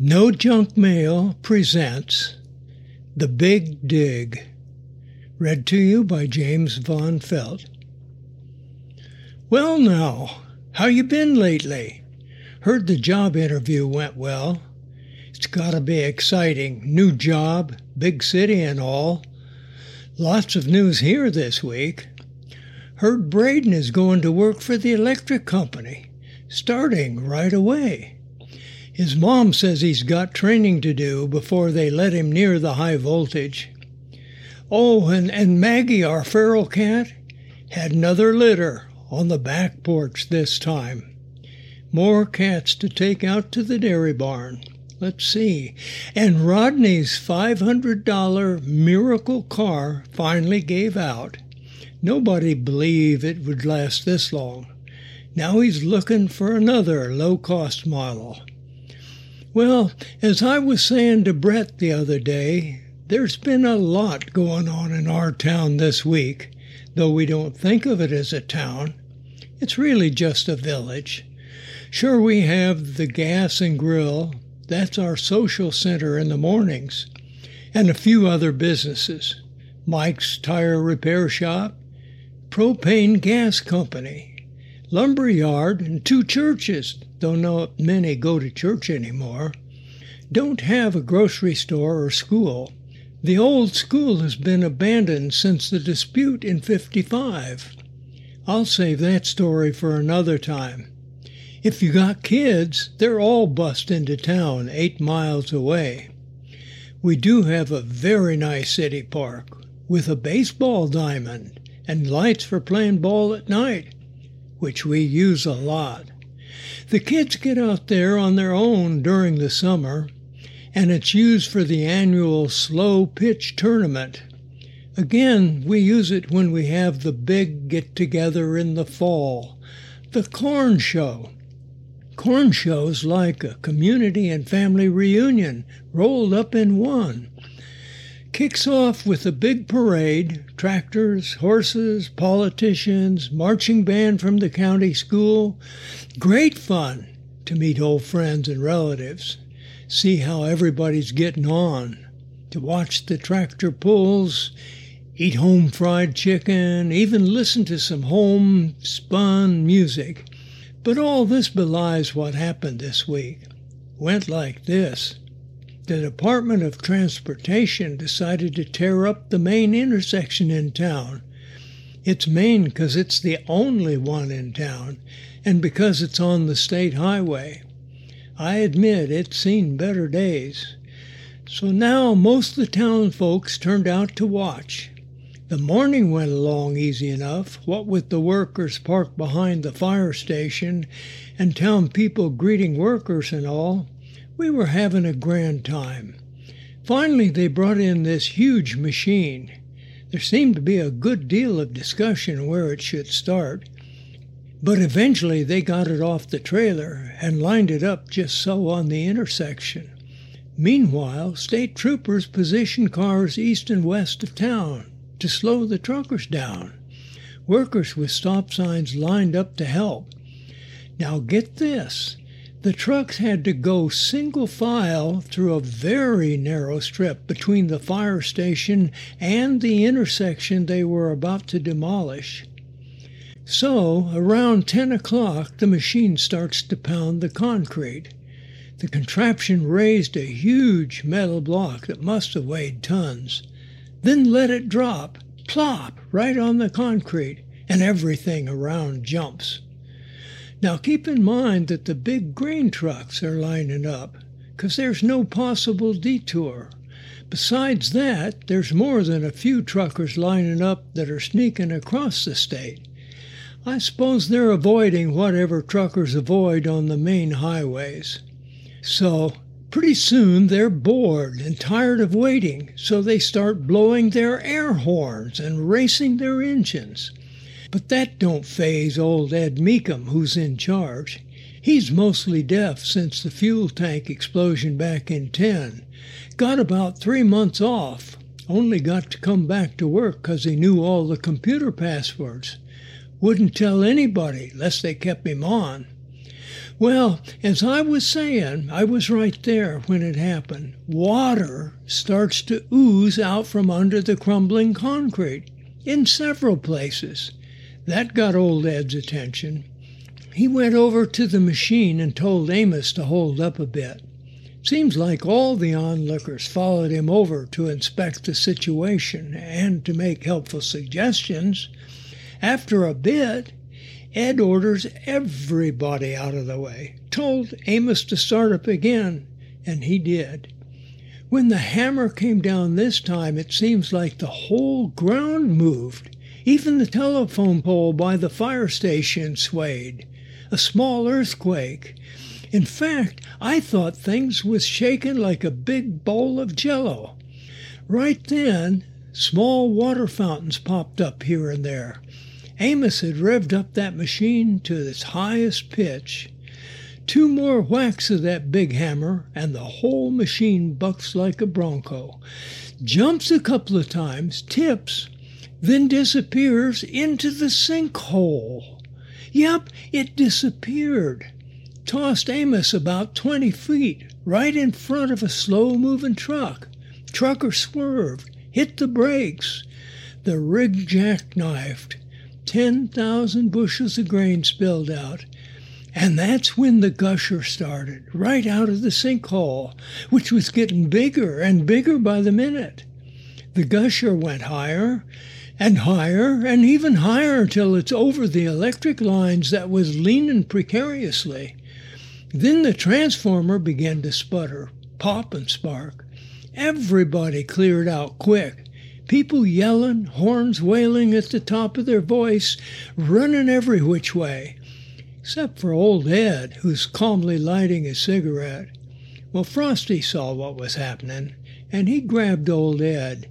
No Junk Mail presents The Big Dig, read to you by James Von Felt. Well now, how you been lately? Heard the job interview went well. It's gotta be exciting. New job, big city and all. Lots of news here this week. Heard Braden is going to work for the electric company, starting right away. His mom says he's got training to do before they let him near the high voltage. Oh, and, and Maggie, our feral cat, had another litter on the back porch this time. More cats to take out to the dairy barn. Let's see. And Rodney's $500 miracle car finally gave out. Nobody believed it would last this long. Now he's looking for another low cost model. Well, as I was saying to Brett the other day, there's been a lot going on in our town this week, though we don't think of it as a town. It's really just a village. Sure, we have the gas and grill, that's our social center in the mornings, and a few other businesses Mike's Tire Repair Shop, Propane Gas Company, lumber yard, and two churches, though not know many go to church anymore, don't have a grocery store or school. The old school has been abandoned since the dispute in 55. I'll save that story for another time. If you got kids, they're all bussed into town eight miles away. We do have a very nice city park with a baseball diamond and lights for playing ball at night which we use a lot. The kids get out there on their own during the summer, and it's used for the annual slow pitch tournament. Again, we use it when we have the big get together in the fall, the corn show. Corn show's like a community and family reunion rolled up in one kicks off with a big parade tractors, horses, politicians, marching band from the county school. Great fun to meet old friends and relatives, see how everybody's getting on, to watch the tractor pulls, eat home fried chicken, even listen to some home spun music. But all this belies what happened this week. Went like this the Department of Transportation decided to tear up the main intersection in town. It's main because it's the only one in town and because it's on the state highway. I admit it's seen better days. So now most of the town folks turned out to watch. The morning went along easy enough, what with the workers parked behind the fire station and town people greeting workers and all. We were having a grand time. Finally, they brought in this huge machine. There seemed to be a good deal of discussion where it should start, but eventually they got it off the trailer and lined it up just so on the intersection. Meanwhile, state troopers positioned cars east and west of town to slow the truckers down. Workers with stop signs lined up to help. Now get this the trucks had to go single file through a very narrow strip between the fire station and the intersection they were about to demolish. So, around 10 o'clock, the machine starts to pound the concrete. The contraption raised a huge metal block that must have weighed tons, then let it drop, plop, right on the concrete, and everything around jumps. Now keep in mind that the big grain trucks are lining up because there's no possible detour. Besides that, there's more than a few truckers lining up that are sneaking across the state. I suppose they're avoiding whatever truckers avoid on the main highways. So, pretty soon they're bored and tired of waiting, so they start blowing their air horns and racing their engines. But that don't faze old Ed Meekum, who's in charge. He's mostly deaf since the fuel tank explosion back in 10. Got about three months off. Only got to come back to work 'cause he knew all the computer passwords. Wouldn't tell anybody lest they kept him on. Well, as I was saying, I was right there when it happened. Water starts to ooze out from under the crumbling concrete in several places. That got old Ed's attention. He went over to the machine and told Amos to hold up a bit. Seems like all the onlookers followed him over to inspect the situation and to make helpful suggestions. After a bit, Ed orders everybody out of the way, told Amos to start up again, and he did. When the hammer came down this time, it seems like the whole ground moved. Even the telephone pole by the fire station swayed. A small earthquake. In fact, I thought things was shaking like a big bowl of jello. Right then, small water fountains popped up here and there. Amos had revved up that machine to its highest pitch. Two more whacks of that big hammer, and the whole machine bucks like a bronco, jumps a couple of times, tips, then disappears into the sinkhole. Yep, it disappeared. Tossed Amos about 20 feet, right in front of a slow moving truck. Trucker swerved, hit the brakes. The rig jackknifed. 10,000 bushels of grain spilled out. And that's when the gusher started, right out of the sinkhole, which was getting bigger and bigger by the minute. The gusher went higher and higher and even higher till it's over the electric lines that was leaning precariously. Then the transformer began to sputter, pop and spark. Everybody cleared out quick People yelling, horns wailing at the top of their voice, running every which way, except for old Ed, who's calmly lighting a cigarette. Well, Frosty saw what was happening, and he grabbed old Ed,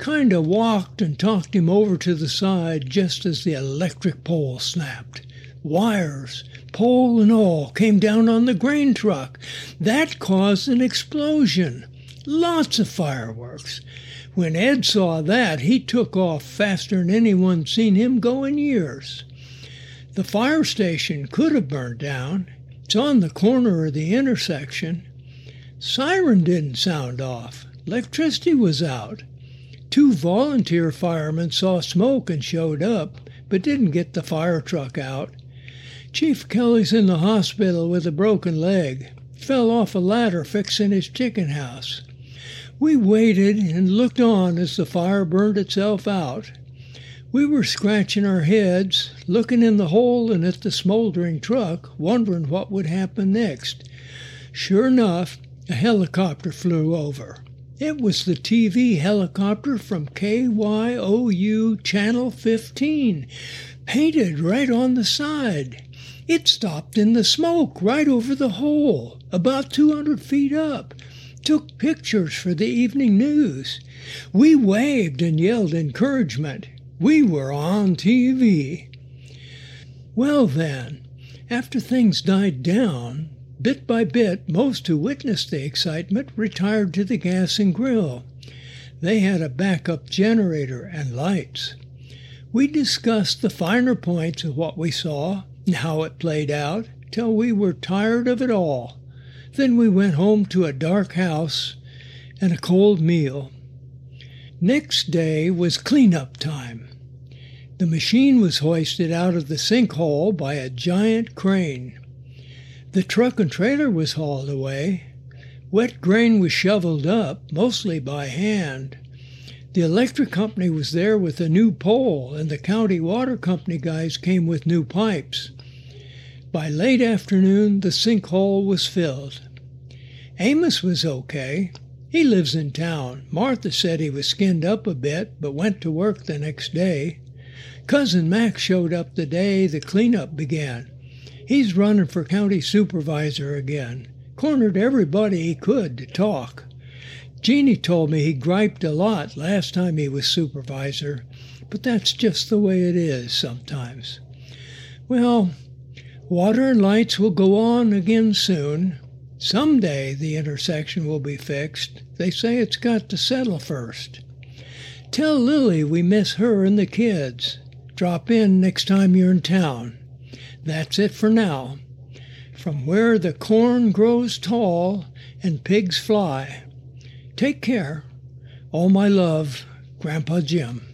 kind of walked and talked him over to the side just as the electric pole snapped. Wires, pole and all, came down on the grain truck. That caused an explosion. Lots of fireworks. When Ed saw that, he took off faster than anyone seen him go in years. The fire station could have burned down. It's on the corner of the intersection. Siren didn't sound off. Electricity was out. Two volunteer firemen saw smoke and showed up, but didn't get the fire truck out. Chief Kelly's in the hospital with a broken leg. Fell off a ladder fixing his chicken house. We waited and looked on as the fire burned itself out. We were scratching our heads, looking in the hole and at the smoldering truck, wondering what would happen next. Sure enough, a helicopter flew over. It was the TV helicopter from KYOU Channel 15, painted right on the side. It stopped in the smoke right over the hole, about 200 feet up took pictures for the evening news. We waved and yelled encouragement. We were on TV. Well, then, after things died down, bit by bit, most who witnessed the excitement retired to the gas and grill. They had a backup generator and lights. We discussed the finer points of what we saw and how it played out till we were tired of it all. Then we went home to a dark house and a cold meal. Next day was cleanup time. The machine was hoisted out of the sinkhole by a giant crane. The truck and trailer was hauled away. Wet grain was shoveled up, mostly by hand. The electric company was there with a new pole, and the county water company guys came with new pipes. By late afternoon, the sinkhole was filled. Amos was okay. He lives in town. Martha said he was skinned up a bit, but went to work the next day. Cousin Max showed up the day the cleanup began. He's running for county supervisor again. Cornered everybody he could to talk. Jeannie told me he griped a lot last time he was supervisor, but that's just the way it is sometimes. Well, Water and lights will go on again soon. Someday the intersection will be fixed. They say it's got to settle first. Tell Lily we miss her and the kids. Drop in next time you're in town. That's it for now. from where the corn grows tall and pigs fly. Take care. All my love, Grandpa Jim.